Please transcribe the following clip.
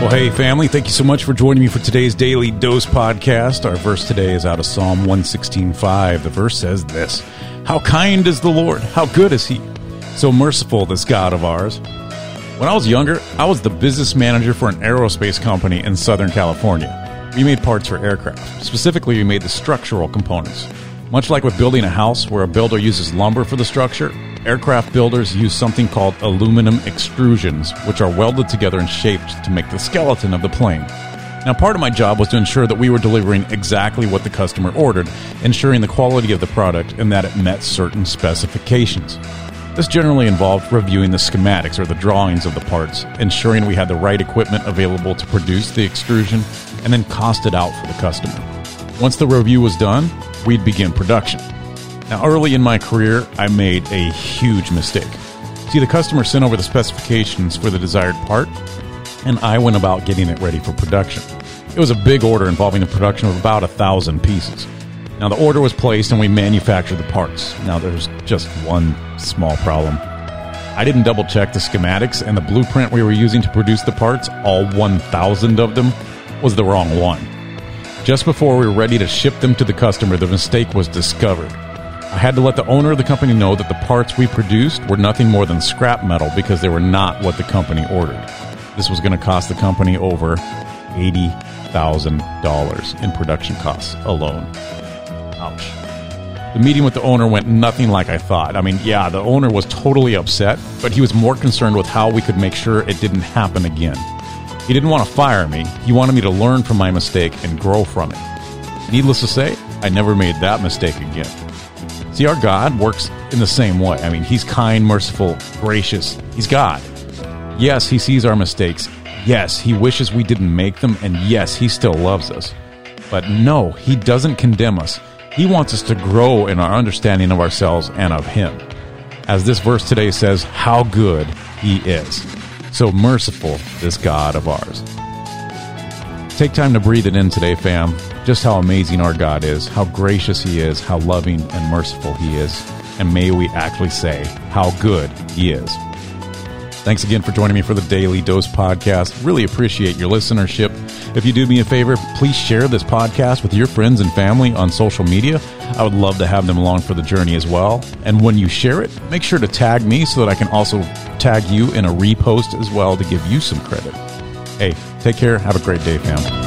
Well, hey, family, thank you so much for joining me for today's Daily Dose podcast. Our verse today is out of Psalm 116.5. The verse says this How kind is the Lord! How good is He! So merciful, this God of ours. When I was younger, I was the business manager for an aerospace company in Southern California. We made parts for aircraft. Specifically, we made the structural components. Much like with building a house, where a builder uses lumber for the structure, aircraft builders use something called aluminum extrusions, which are welded together and shaped to make the skeleton of the plane. Now, part of my job was to ensure that we were delivering exactly what the customer ordered, ensuring the quality of the product and that it met certain specifications. This generally involved reviewing the schematics or the drawings of the parts, ensuring we had the right equipment available to produce the extrusion, and then cost it out for the customer. Once the review was done, we'd begin production. Now, early in my career, I made a huge mistake. See, the customer sent over the specifications for the desired part, and I went about getting it ready for production. It was a big order involving the production of about a thousand pieces. Now, the order was placed and we manufactured the parts. Now, there's just one small problem. I didn't double check the schematics, and the blueprint we were using to produce the parts, all 1,000 of them, was the wrong one. Just before we were ready to ship them to the customer, the mistake was discovered. I had to let the owner of the company know that the parts we produced were nothing more than scrap metal because they were not what the company ordered. This was going to cost the company over $80,000 in production costs alone. Ouch. The meeting with the owner went nothing like I thought. I mean, yeah, the owner was totally upset, but he was more concerned with how we could make sure it didn't happen again. He didn't want to fire me, he wanted me to learn from my mistake and grow from it. Needless to say, I never made that mistake again. See, our God works in the same way. I mean, He's kind, merciful, gracious. He's God. Yes, He sees our mistakes. Yes, He wishes we didn't make them. And yes, He still loves us. But no, He doesn't condemn us. He wants us to grow in our understanding of ourselves and of Him. As this verse today says, how good He is. So merciful, this God of ours. Take time to breathe it in today, fam. Just how amazing our God is, how gracious He is, how loving and merciful He is. And may we actually say how good He is. Thanks again for joining me for the Daily Dose podcast. Really appreciate your listenership. If you do me a favor, please share this podcast with your friends and family on social media. I would love to have them along for the journey as well. And when you share it, make sure to tag me so that I can also tag you in a repost as well to give you some credit. Hey, take care. Have a great day, fam.